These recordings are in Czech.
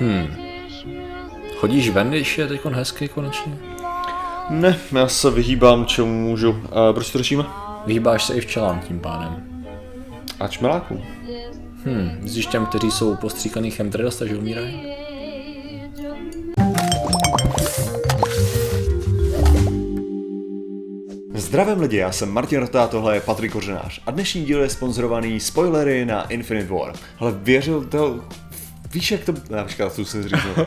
Hmm. Chodíš ven, když je teď hezky konečně? Ne, já se vyhýbám, čemu můžu. A proč to řešíme? Vyhýbáš se i včelám tím pádem. A čmelákům. Hmm, myslíš těm, kteří jsou postříkaný chemtrails, takže umírají? Zdravím lidi, já jsem Martin Rota, tohle je Patrik Kořenář a dnešní díl je sponzorovaný spoilery na Infinite War. Ale věřil to... Víš jak to... Já počkat, tu jsem říkal.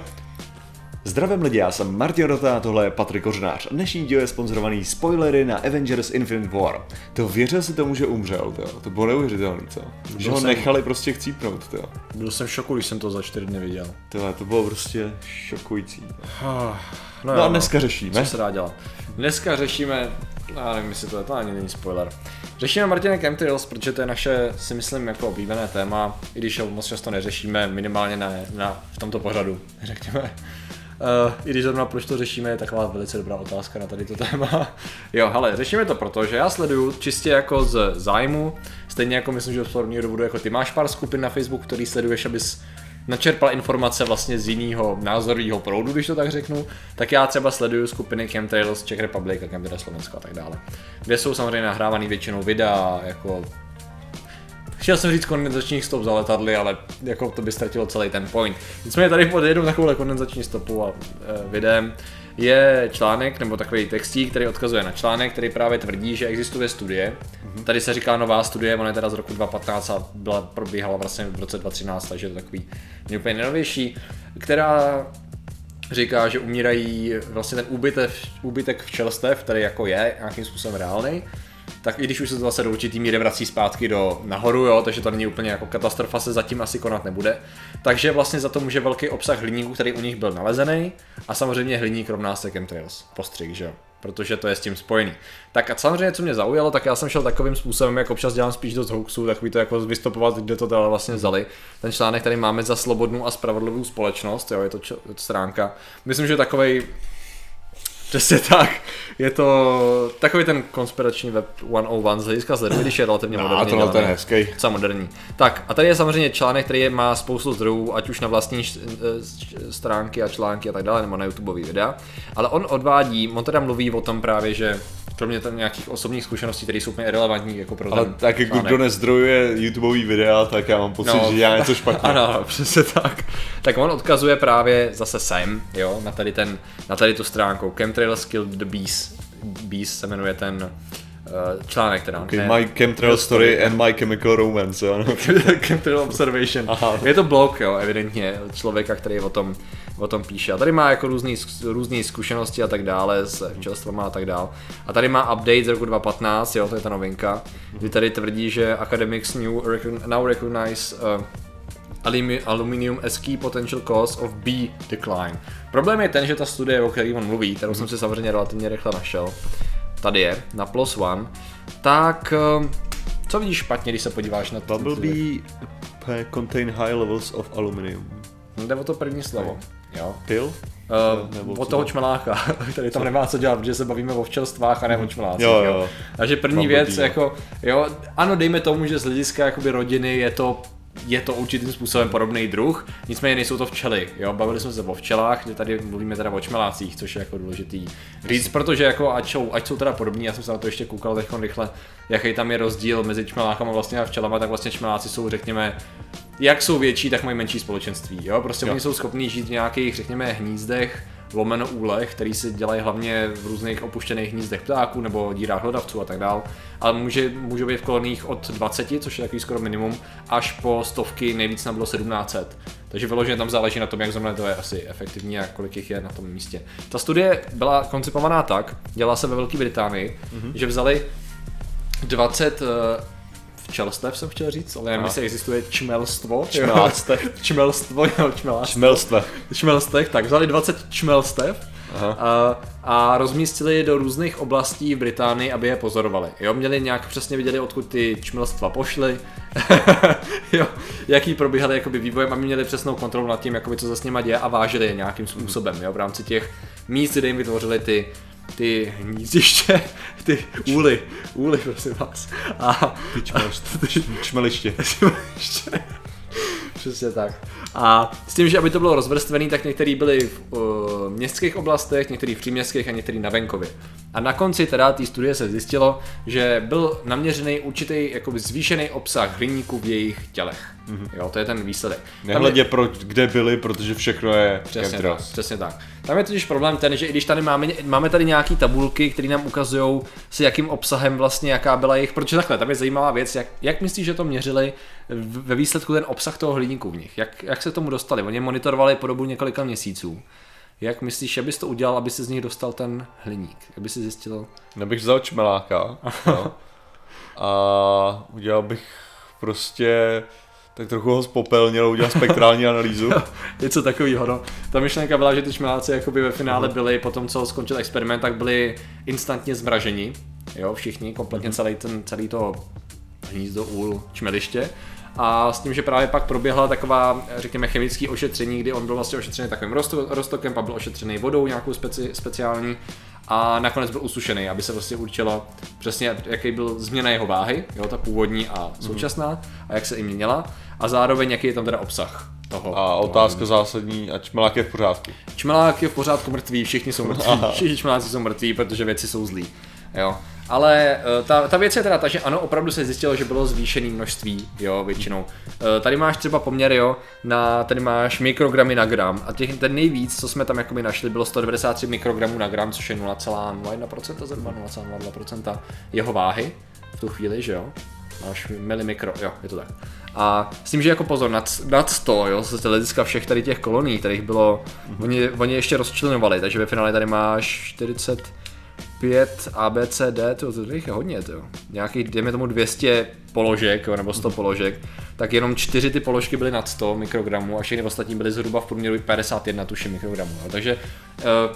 Zdravím lidi, já jsem Martin Rota, tohle je Patrik Kořenář a dnešní díl je sponzorovaný spoilery na Avengers Infinite War. To věřil si tomu, že umřel, to, to bylo neuvěřitelné, co? Že ho jsem- nechali prostě chcípnout, to. Byl jsem v šoku, když jsem to za čtyři dny viděl. To, to bylo prostě šokující. No, No a dneska řešíme. Co se dá dělat? Dneska řešíme, já nevím, jestli to je, to ani není spoiler. Řešíme Martina Chemtrails, protože to je naše, si myslím, jako oblíbené téma, i když ho moc často neřešíme, minimálně na, na, v tomto pořadu, řekněme. Uh, I když zrovna proč to řešíme, je taková velice dobrá otázka na tady to téma. jo, ale řešíme to proto, že já sleduju čistě jako z zájmu, stejně jako myslím, že podobného důvodu jako ty máš pár skupin na Facebooku, který sleduješ, abys načerpal informace vlastně z jiného názorového proudu, když to tak řeknu, tak já třeba sleduju skupiny Chemtrails Czech Republic Chemtrails Slovensko a tak dále. Kde jsou samozřejmě nahrávaný většinou videa, jako Chtěl jsem říct kondenzačních stop za letadly, ale jako to by ztratilo celý ten point. Nicméně tady pod jednou takovou kondenzační stopu a e, videem je článek nebo takový textík, který odkazuje na článek, který právě tvrdí, že existuje studie. Mm-hmm. Tady se říká nová studie, ona je teda z roku 2015 a byla, probíhala vlastně v roce 2013, takže je to takový úplně nejnovější, která říká, že umírají vlastně ten úbytek, úbytek včelstev, který jako je nějakým způsobem reálný, tak i když už se to zase do určitý míry vrací zpátky do nahoru, jo, takže to není úplně jako katastrofa, se zatím asi konat nebude. Takže vlastně za to může velký obsah hliníku, který u nich byl nalezený a samozřejmě hliník rovná se chemtrails, postřik, že jo protože to je s tím spojený. Tak a samozřejmě, co mě zaujalo, tak já jsem šel takovým způsobem, jak občas dělám spíš dost hoaxů, takový to jako vystopovat, kde to teda vlastně vzali. Ten článek tady máme za slobodnou a spravedlivou společnost, jo, je to, č- stránka. Myslím, že takovej Přesně tak. Je to takový ten konspirační web 101 z hlediska sleduji, když je relativně No, moderní. tohle ten dělaný. je hezký. Moderní. Tak a tady je samozřejmě článek, který je- má spoustu zdrojů, ať už na vlastní eh, stránky a články a tak dále, nebo na YouTubeový videa. Ale on odvádí, on teda mluví o tom právě, že kromě tam nějakých osobních zkušeností, které jsou úplně relevantní jako pro Ale ten tak jako kdo nezdrojuje YouTubeový videa, tak já mám pocit, No. že dělá něco špatně. Ano, přesně tak. Tak on odkazuje právě zase sem, jo, na tady, ten, na tady tu stránku. Chemtrails Killed the Bees. Bees se jmenuje ten uh, článek teda. Okay, my chemtrail story and my chemical romance, jo. no. Chemtrail Observation. Aha. Je to blog, jo, evidentně, člověka, který o tom, o tom píše. A tady má jako různý, různý zkušenosti a tak dále s včelstvama a tak dále. A tady má update z roku 2015, jo, to je ta novinka, kdy tady tvrdí, že academics new, recogn- now recognize uh, alumi- aluminium as key potential cause of bee decline. Problém je ten, že ta studie, o které on mluví, kterou jsem si samozřejmě relativně rychle našel, tady je, na plus one, tak eh, co vidíš špatně, když se podíváš na to? Bumblebee uh, contain high levels of aluminium. Jde o to první slovo. Jo. Pill? Uh, Nebo od toho to? čmeláka, který tam nemá co dělat, protože se bavíme o včelstvách a ne o čmelácích. Jo, jo. Takže první věc, jo. jako, jo, ano, dejme tomu, že z hlediska jakoby rodiny je to je to určitým způsobem podobný druh, nicméně nejsou to včely, jo, bavili jsme se o včelách, kde tady mluvíme teda o čmelácích, což je jako důležitý říct, protože jako ať jsou, ať jsou teda podobní, já jsem se na to ještě koukal teď rychle, jaký tam je rozdíl mezi čmelákama vlastně a včelama, tak vlastně čmeláci jsou řekněme, jak jsou větší, tak mají menší společenství, jo, prostě Jo. oni jsou schopní žít v nějakých, řekněme, hnízdech, lomeno úlech, který se dělají hlavně v různých opuštěných hnízdech ptáků nebo dírách hlodavců a tak dál. Ale může, můžou být v koloniích od 20, což je takový skoro minimum, až po stovky, nejvíc nám bylo 1700. Takže vyloženě tam záleží na tom, jak zrovna to je asi efektivní a kolik jich je na tom místě. Ta studie byla koncipovaná tak, dělala se ve Velké Británii, mm-hmm. že vzali 20 včelstev, jsem chtěl říct, ale nevím, jestli existuje čmelstvo. Čmeláctev. čmelstvo, jo, čmeláctvo Čmelstva. čmelstev, tak vzali 20 čmelstev Aha. a, a rozmístili je do různých oblastí v Británii, aby je pozorovali. Jo, měli nějak přesně viděli, odkud ty čmelstva pošly, jo, jaký probíhaly jakoby vývojem a měli přesnou kontrolu nad tím, jakoby, co se s nima děje a vážili je nějakým způsobem, jo, v rámci těch míst, kde jim vytvořili ty ty hnízdiště, ty úly, úly, prosím vás. A Ty čmelš- čmeliště. Přesně tak. A s tím, že aby to bylo rozvrstvený, tak některý byli v uh, městských oblastech, některý v příměstských a některý na venkově. A na konci teda té studie se zjistilo, že byl naměřený určitý jakoby zvýšený obsah hliníku v jejich tělech. Mm-hmm. Jo, to je ten výsledek. Nehledě, pro, kde byli, protože všechno je Přesně tak, přesně tak. Tam je totiž problém ten, že i když tady máme, máme tady nějaký tabulky, které nám ukazují, s jakým obsahem vlastně, jaká byla jejich, protože takhle, tam je zajímavá věc, jak, jak myslíš, že to měřili ve výsledku ten obsah toho hliníku v nich? Jak, jak se tomu dostali? Oni monitorovali po dobu několika měsíců. Jak myslíš, že bys to udělal, aby si z nich dostal ten hliník? Aby si zjistil? Nebych vzal čmeláka no. a udělal bych prostě tak trochu ho spopelnil, udělal spektrální analýzu. Něco takového, no. Ta myšlenka byla, že ty čmeláci jakoby ve finále byli, po tom, co skončil experiment, tak byli instantně zmraženi. Jo, všichni, kompletně celý, ten, celý to hnízdo, úl, čmeliště. A s tím, že právě pak proběhla taková, řekněme, chemické ošetření, kdy on byl vlastně ošetřený takovým roztokem, pak byl ošetřený vodou nějakou speci, speciální a nakonec byl usušený, aby se vlastně určilo přesně, jaký byl změna jeho váhy, jo, ta původní a současná, a jak se i měnila, a zároveň jaký je tam teda obsah toho. A otázka zásadní, a čmelák je v pořádku. Čmelák je v pořádku mrtvý, všichni jsou mrtví, všichni čmeláci jsou mrtví, protože věci jsou zlí. Jo. Ale eh, ta, ta věc je teda ta, že ano, opravdu se zjistilo, že bylo zvýšené množství, jo, většinou. Eh, Tady máš třeba poměr, jo, na, tady máš mikrogramy na gram a těch, ten nejvíc, co jsme tam jakoby našli, bylo 193 mikrogramů na gram, což je 0,01% zhruba 0,02% jeho váhy v tu chvíli, že jo. Máš milimikro, jo, je to tak. A s tím, že jako pozor, nad, nad 100, jo, z hlediska všech tady těch kolonií, kterých bylo, mm-hmm. oni, oni ještě rozčlenovali, takže ve finále tady máš 45 ABCD, to, to je hodně, to nějakých, dejme tomu 200 položek, jo, nebo 100 položek, tak jenom čtyři ty položky byly nad 100 mikrogramů a všechny ostatní byly zhruba v průměru 51 tuším mikrogramů, jo. takže uh,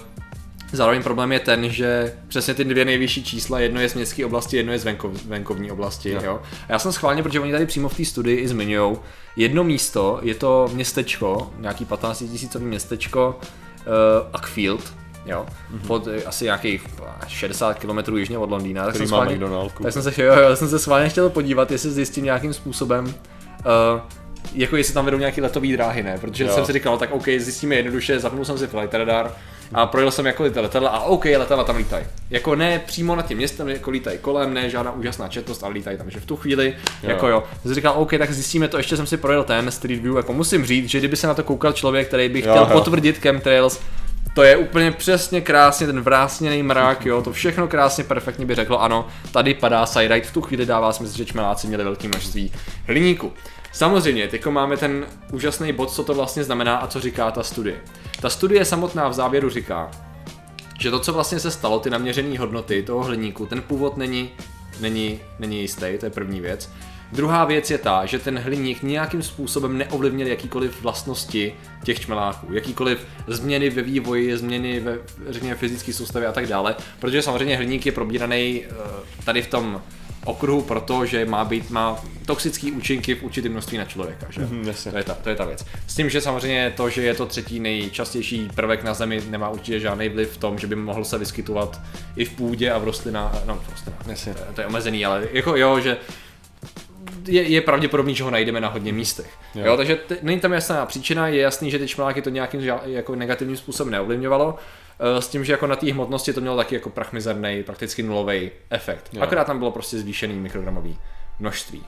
Zároveň problém je ten, že přesně ty dvě nejvyšší čísla, jedno je z městské oblasti, jedno je z venkov, venkovní oblasti. Jo. Jo. A já jsem schválně, protože oni tady přímo v té studii i zmiňují, jedno místo, je to městečko, nějaký 15 tisícový městečko uh, Ackfield, jo, mm-hmm. pod uh, asi nějakých 60 km jižně od Londýna. Tak jsem schválně, tak jsem se, jo, jo, jsem se schválně chtěl podívat, jestli zjistím nějakým způsobem, uh, jako jestli tam vedou nějaký letový dráhy, ne? Protože Jo. jo. jsem si říkal, tak OK, zjistíme jednoduše, zapnul jsem si flight radar a projel jsem jako ty letadla a OK, letadla tam lítají. Jako ne přímo nad tím městem, jako lítají kolem, ne žádná úžasná četnost, ale lítají tam, že v tu chvíli, Jo. jo. jako jo. Jsem si říkal, OK, tak zjistíme to, ještě jsem si projel ten Street View, jako musím říct, že kdyby se na to koukal člověk, který by Jo, chtěl jo. potvrdit chemtrails, to je úplně přesně krásně ten vrásněný mrak, jo, to všechno krásně perfektně by řeklo, ano, tady padá side v tu chvíli dává smysl, že čmeláci měli velké množství hliníku. Samozřejmě, teď máme ten úžasný bod, co to vlastně znamená a co říká ta studie. Ta studie samotná v závěru říká, že to, co vlastně se stalo, ty naměřené hodnoty toho hliníku, ten původ není, není, není jistý, to je první věc. Druhá věc je ta, že ten hliník nějakým způsobem neovlivnil jakýkoliv vlastnosti těch čmeláků, jakýkoliv změny ve vývoji, změny ve, řekněme, fyzické soustavě a tak dále, protože samozřejmě hliník je probíraný eh, tady v tom okruhu proto, že má být, má toxické účinky v určitém množství na člověka, že? Jasně. To je, ta, to je ta věc. S tím, že samozřejmě to, že je to třetí nejčastější prvek na Zemi, nemá určitě žádný vliv v tom, že by mohl se vyskytovat i v půdě a v rostlinách, no v rostlinách, Jasně. to je omezený, ale jako jo, že je, je pravděpodobný, že ho najdeme na hodně místech. Jo. Jo, takže t- není tam jasná příčina, je jasný, že ty čmeláky to nějakým ža- jako negativním způsobem neovlivňovalo, eh, s tím, že jako na té hmotnosti to mělo taky jako prachmizerný, prakticky nulový efekt. Jo. Akorát tam bylo prostě zvýšený mikrogramový množství.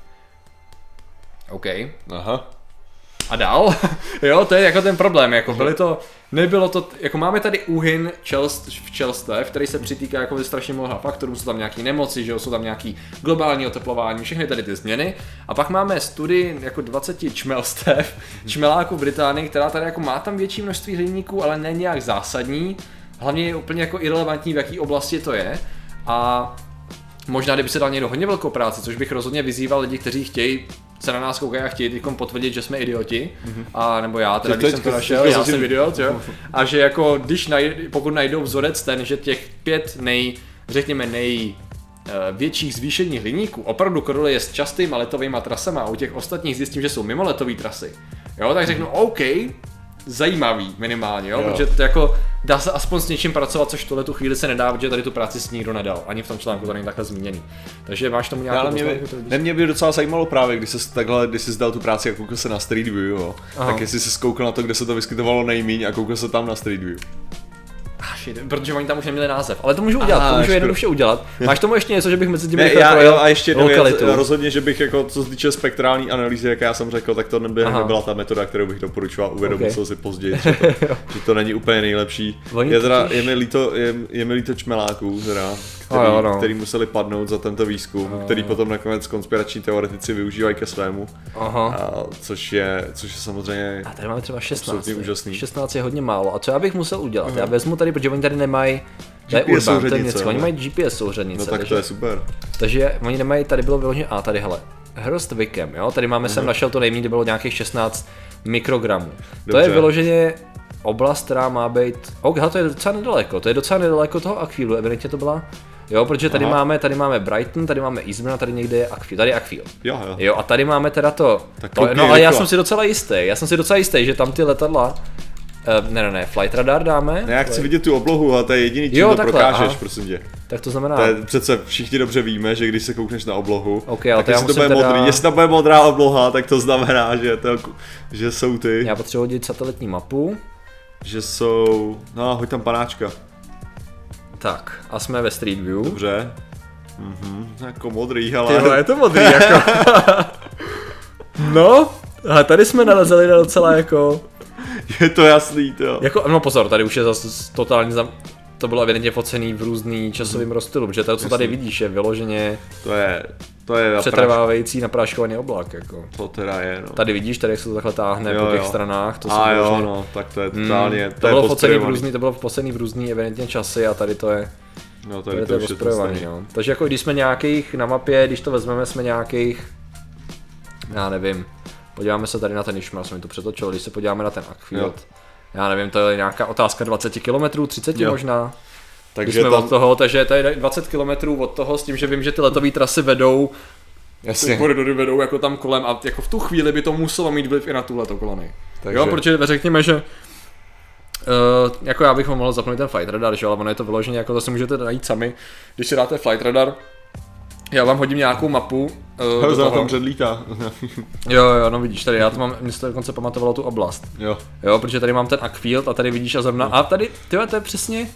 OK. Aha. A dál? jo, to je jako ten problém, jako byly to, nebylo to, jako máme tady úhyn čelst, v čelstev, který se přitýká jako strašně mnoha faktorů, jsou tam nějaký nemoci, že jo, jsou tam nějaký globální oteplování, všechny tady ty změny. A pak máme studii jako 20 čmelstev, čmeláků Británii, která tady jako má tam větší množství hliníků, ale ne nějak zásadní. Hlavně je úplně jako irrelevantní, v jaké oblasti to je. A Možná, kdyby se dal někdo hodně velkou práci, což bych rozhodně vyzýval lidi, kteří chtějí se na nás koukají a chtějí teď potvrdit, že jsme idioti, a nebo já, teda když jsem to našel, já jsem idiot, jo, a že jako když naj, pokud najdou vzorec ten, že těch pět nej, řekněme nej eh, větších zvýšení hliníků opravdu koreluje s častýma letovými trasama a u těch ostatních zjistím, že jsou mimo letové trasy, jo, tak řeknu OK, zajímavý minimálně, jo, Jo. protože to jako dá se aspoň s něčím pracovat, což v tuhle tu chvíli se nedá, protože tady tu práci si nikdo nedal, ani v tom článku to není takhle zmíněný. Takže máš tomu nějakou Ale mě by, ne, mě by docela zajímalo právě, když jsi takhle, když jsi zdal tu práci a koukal se na Street View, jo, Aha. tak jestli jsi zkoukal na to, kde se to vyskytovalo nejmíň a koukal se tam na Street View. Ah, shit, protože oni tam už neměli název. Ale to můžu udělat, Aha, to můžu jednoduše udělat. Máš tomu ještě něco, že bych mezi tím Ne, já, projel jo, a ještě jednou věc, lokalitu? rozhodně, že bych jako, co se týče spektrální analýzy, jak já jsem řekl, tak to neby, Aha. nebyla ta metoda, kterou bych doporučoval, uvědomil Ok. jsem si později, že to, že to není úplně nejlepší. Oni Je, teda, je, mi líto, je, je mi líto čmeláků, teda, který, jo, no. který museli padnout za tento výzkum, A který jo. potom nakonec konspirační teoretici využívají ke svému, Aha. a, což, je, což je samozřejmě A tady máme třeba 16. Absolutně úžasný. 16 je hodně málo. A co já bych musel udělat? Já vezmu tady, protože oni tady nemají to je GPS Urban, to je no. Oni mají GPS souřadnice. No tak takže, to je super. takže oni nemají, tady bylo vyloženě, a tady hele, Hrst Wickham, jo, tady máme, jsem našel to nejméně, kde bylo nějakých 16 mikrogramů. To Dobře. je vyloženě oblast, která má být, ok, hele, to je docela nedaleko, to je docela nedaleko toho Aquílu, evidentně to byla, jo, protože tady Aha. máme, tady máme Brighton, tady máme a tady někde je Aquil, tady je Aquil. Jo, jo. Jo, a tady máme teda to. Tak to no ale já jsem si docela jistý, já jsem si docela jistý, že tam ty letadla, uh, ne, ne, ne, flight radar dáme. Ne, já chci vidět tu oblohu a to je jediný, čím Jo, to takhle, prokážeš, aha. prosím tě. Tak to znamená, To je přece všichni dobře víme, že když se koukneš na oblohu, Ok, ale tak jestli to bude teda- modrý, jestli tam bude modrá obloha, tak to znamená, že, to, že jsou ty, já potřebuji hodit satelitní mapu. že jsou, no hoď tam panáčka, Tak, a jsme ve Street View. dobře. Mhm, jako modrý, ale vole, je to modrý jako. no, a tady jsme nalezeli na docela jako, je to jasný, to. jako, no pozor, tady už je zase totálně za, to bylo evidentně focený v různý časovým rozstylu, protože to, co tady vidíš, je vyloženě To je, to je napráš, přetrvávající napráškovaný oblak, jako. to teda je, no. Tady vidíš, tady jak se to takhle táhne Jo, po těch jo. stranách, to A jo, vyloženě- no, tak to je totálně, Mm, to, to, je bylo focený v různý, to bylo focený v různý evidentně časy a tady to je, No, tady tady to je je to stejný. no. Takže jako když jsme nějakých na mapě, když to vezmeme, jsme nějakých, já nevím, podíváme se tady na ten Ishmael, jsem mi to přetočil, když se podíváme na ten Ackfield, já nevím, to je nějaká otázka 20 km, 30 Jo. možná, Takže jsme tam, od toho, takže to je 20 km od toho s tím, že vím, že ty letové trasy vedou, ty jasně, koridory vedou jako tam kolem a jako v tu chvíli by to muselo mít vliv i na tuhle kolonii. takže, Jo, protože řekněme, že Uh, jako já bych vám mohl zapnout ten flight radar, že ale ono je to vyloženě, jako to si můžete najít sami, když si dáte flight radar, já vám hodím nějakou mapu. Uh, Hele, do tam předlítá. Jo, jo, no vidíš, tady já to mám, mě se to dokonce pamatovalo tu oblast. jo. Jo, protože tady mám ten Ackfield a tady vidíš a zrovna, a tady, tyhle, to je přesně,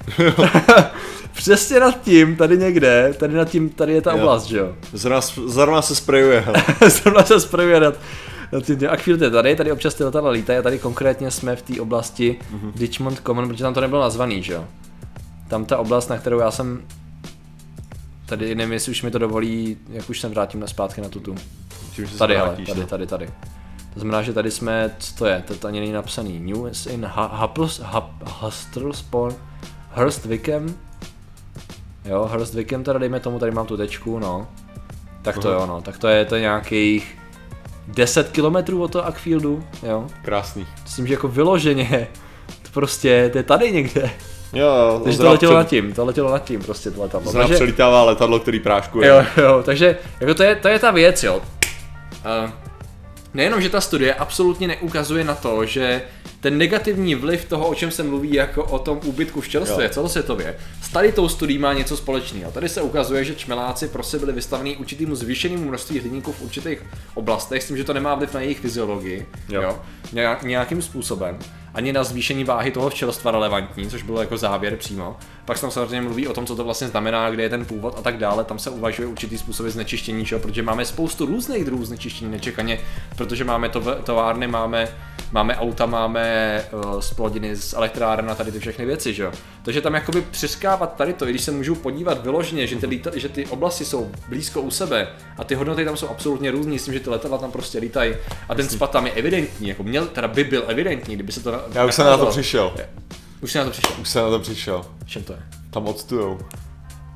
přesně nad tím, tady někde, tady nad tím, tady je ta Jo. oblast, že jo. Zrovna, zrovna se sprejuje. Zrovna se správě nad, nad tím, je tady, tady občas ty letadla lítají a tady konkrétně jsme v té oblasti Mhm. mm-hmm. Richmond Common, protože tam to nebylo nazvaný, že jo. Tam ta oblast, na kterou já jsem Tady nevím, jestli už mi to dovolí, jak už jsem vrátím na zpátky na tutu. Tím, že se Tady, vrátíš, tady, no. tady, tady. To znamená, že tady jsme, co to je, to, ani není napsaný. News in Hustlespawn, Hurst Wickham. Jo, Hurst Wickham, teda dejme tomu, tady mám tu tečku, no. Tak to Aha. jo, no, tak to je, to je nějakých 10 kilometrů od toho Ackfieldu, jo. Krásný. Myslím, že jako vyloženě, to prostě, to je tady někde. Jo, jo. Takže to letělo nad tím, to letělo nad tím prostě to letadlo. Zrovna Takže- přelítává letadlo, který práškuje. Jo, jo, takže jako to je, to je ta věc, jo. Uh, nejenom, že ta studie absolutně neukazuje na to, že ten negativní vliv toho, o čem se mluví jako o tom úbytku včelství Jo. celosvětově, s tady tou studií má něco společného. Tady se ukazuje, že čmeláci prostě byli vystavení určitýmu zvýšenému množství hliníků v určitých oblastech, s tím, že to nemá vliv na jejich fyziologii, Jo. jo. jo nějak, nějakým způsobem, ani na zvýšení váhy toho včelstva relevantní, což bylo jako závěr přímo. Pak se tam samozřejmě mluví o tom, co to vlastně znamená, kde je ten původ a tak dále. Tam se uvažuje určitý způsoby znečištění, jo, protože máme spoustu různých druhů znečištění nečekaně, protože máme to továrny, máme, máme auta, máme uh, splodiny z elektráren a tady ty všechny věci, že jo. Takže tam jakoby přiskávat tady to, i když se můžu podívat vyloženě, že ty, líta, že ty oblasti jsou blízko u sebe a ty hodnoty tam jsou absolutně různý, s tím, že ty letadla tam prostě lítají a ten spad tam je evidentní, jako měl, teda by byl evidentní, kdyby se to Já už jsem na to přišel. Už jsem na to přišel. Už jsem na to přišel. Čem to je? Tam odstujou.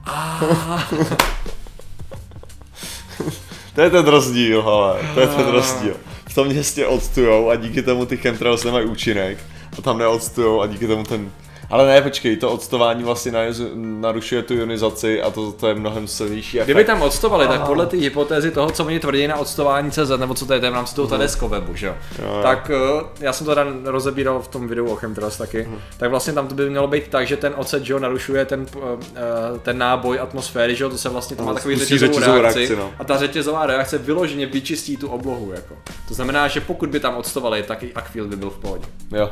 to je ten rozdíl, hele. To je ten rozdíl. V tom městě odstujou a díky tomu ty chemtrails nemají účinek. A tam neodstujou a díky tomu ten... Ale ne, počkej, to octování vlastně narušuje tu ionizaci a to, to je mnohem silnější efekt. Kdyby tam octovali, tak podle té hypotézy toho, co oni tvrdí na octování CZ, nebo co to je, to je v rámci toho. Tedesco webu, že jo? Tak eh, já jsem to teda rozebíral v tom videu o chemtrails taky, uh-huh. tak vlastně tam to by mělo být tak, že ten ocet, že jo, narušuje ten, uh, ten náboj atmosféry, že jo, to se vlastně, to má takový řetězovou reakci, reakci no. a ta řetězová reakce vyloženě vyčistí tu oblohu, jako. To znamená, že pokud by tam octovali, tak i Aquil by byl v pohodě. Jo.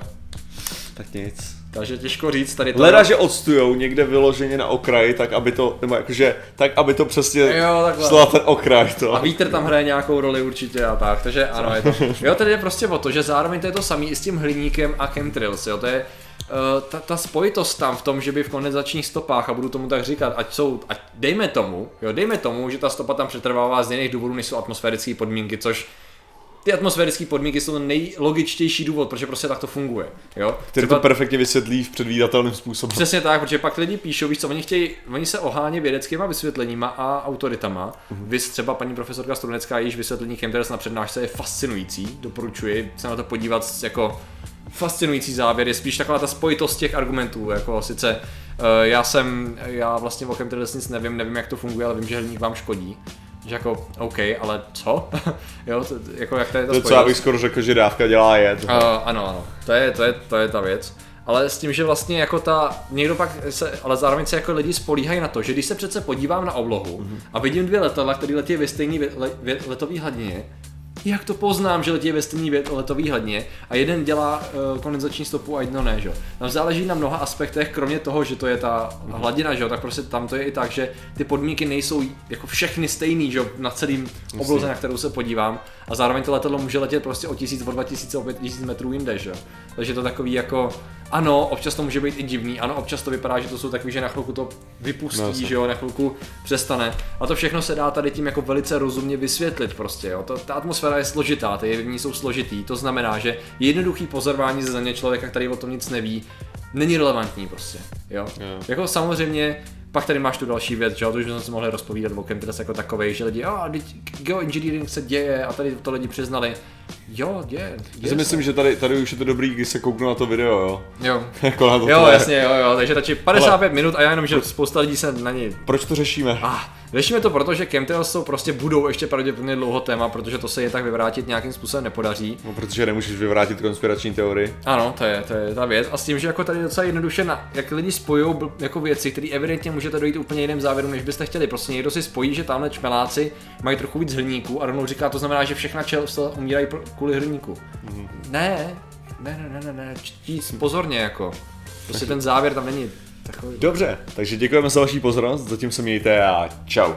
Tak nic. Takže těžko říct tady to. Leda, že odstujou někde vyloženě na okraji, tak aby to, nebo jakože, tak aby to přesně jo, ten okraj to. A vítr tam hraje nějakou roli určitě a tak, takže ano, je to. Jo, tady je prostě o to, že zároveň to je to samý i s tím hliníkem a chemtrails, jo, to je Uh, ta, ta spojitost tam v tom, že by v kondenzačních stopách, a budu tomu tak říkat, ať jsou, ať dejme tomu, jo, dejme tomu, že ta stopa tam přetrvává z jiných důvodů, než jsou atmosférické podmínky, což ty atmosférické podmínky jsou ten nejlogičtější důvod, protože prostě tak to funguje. Jo? Který Třeba... to perfektně vysvětlí v předvídatelným způsobem. Přesně tak, protože pak lidi píšou, víš co, oni chtějí, oni se ohání vědeckýma vysvětleníma a autoritama. Uh-huh. Vys třeba paní profesorka Strunecká, jejíž vysvětlení chemtrails na přednášce je fascinující, doporučuji se na to podívat jako fascinující závěr, je spíš taková ta spojitost těch argumentů, jako sice uh, já jsem, já vlastně o chemtrails nic nevím, nevím jak to funguje, ale vím, že hliník vám škodí že jako, OK, ale co? jo, to, jako jak to je to To, co já bych skoro řekl, že dávka dělá je. Uh, ano, ano, to je, to, je, to je ta věc. Ale s tím, že vlastně jako ta, někdo pak se, ale zároveň se jako lidi spolíhají na to, že když se přece podívám na oblohu mm-hmm. a vidím dvě letadla, které letí ve stejné letové hladině, jak to poznám, že letí ve stejný letový hladně a jeden dělá uh, kondenzační stopu a jedno ne, že? Tam záleží na mnoha aspektech, kromě toho, že to je ta hladina, že tak prostě tam to je i tak, že ty podmínky nejsou jako všechny stejný, že na celým obloze, na kterou se podívám. A zároveň to letadlo může letět prostě o 1000, o 2000, o 5000 metrů jinde, že? Takže to takový jako ano, občas to může být i divný, ano, občas to vypadá, že to jsou takový, že na chvilku to vypustí, no, že jo, na chvilku přestane. A to všechno se dá tady tím jako velice rozumně vysvětlit prostě, jo. To, ta atmosféra je složitá, ty jevní jsou složitý, to znamená, že jednoduchý pozorování ze země člověka, který o tom nic neví, není relevantní prostě, jo. Yeah. Jako samozřejmě pak tady máš tu další věc, že to už jsme si mohli rozpovídat o chemtrails jako takovej, že lidi, a oh, geoengineering se děje a tady to lidi přiznali. Jo, děje. Já si myslím, že tady, tady už je to dobrý, když se kouknu na to video, jo. Jo. jako na to jo, jasně, jo, jo, takže radši 55 Ale... minut a já jenom, že spousta lidí se na ní... Proč to řešíme? Ah, Řešíme to proto, že chemtrails jsou prostě budou ještě pravděpodobně dlouho téma, protože to se je tak vyvrátit nějakým způsobem nepodaří. No, protože nemůžeš vyvrátit konspirační teorii. Ano, to je, to je ta věc. A s tím, že jako tady docela jednoduše, na, jak lidi spojují jako věci, které evidentně můžete dojít úplně jiným závěrům, než byste chtěli. Prostě někdo si spojí, že tamhle čmeláci mají trochu víc hrníků a rovnou říká, to znamená, že všechna čelstva umírají kvůli hrníku. Mm-hmm. Ne, ne, ne, ne, ne, ne, čtíc pozorně jako. Prostě ten závěr tam není takový. Dobře, takže děkujeme za vaši pozornost, zatím se mějte a čau.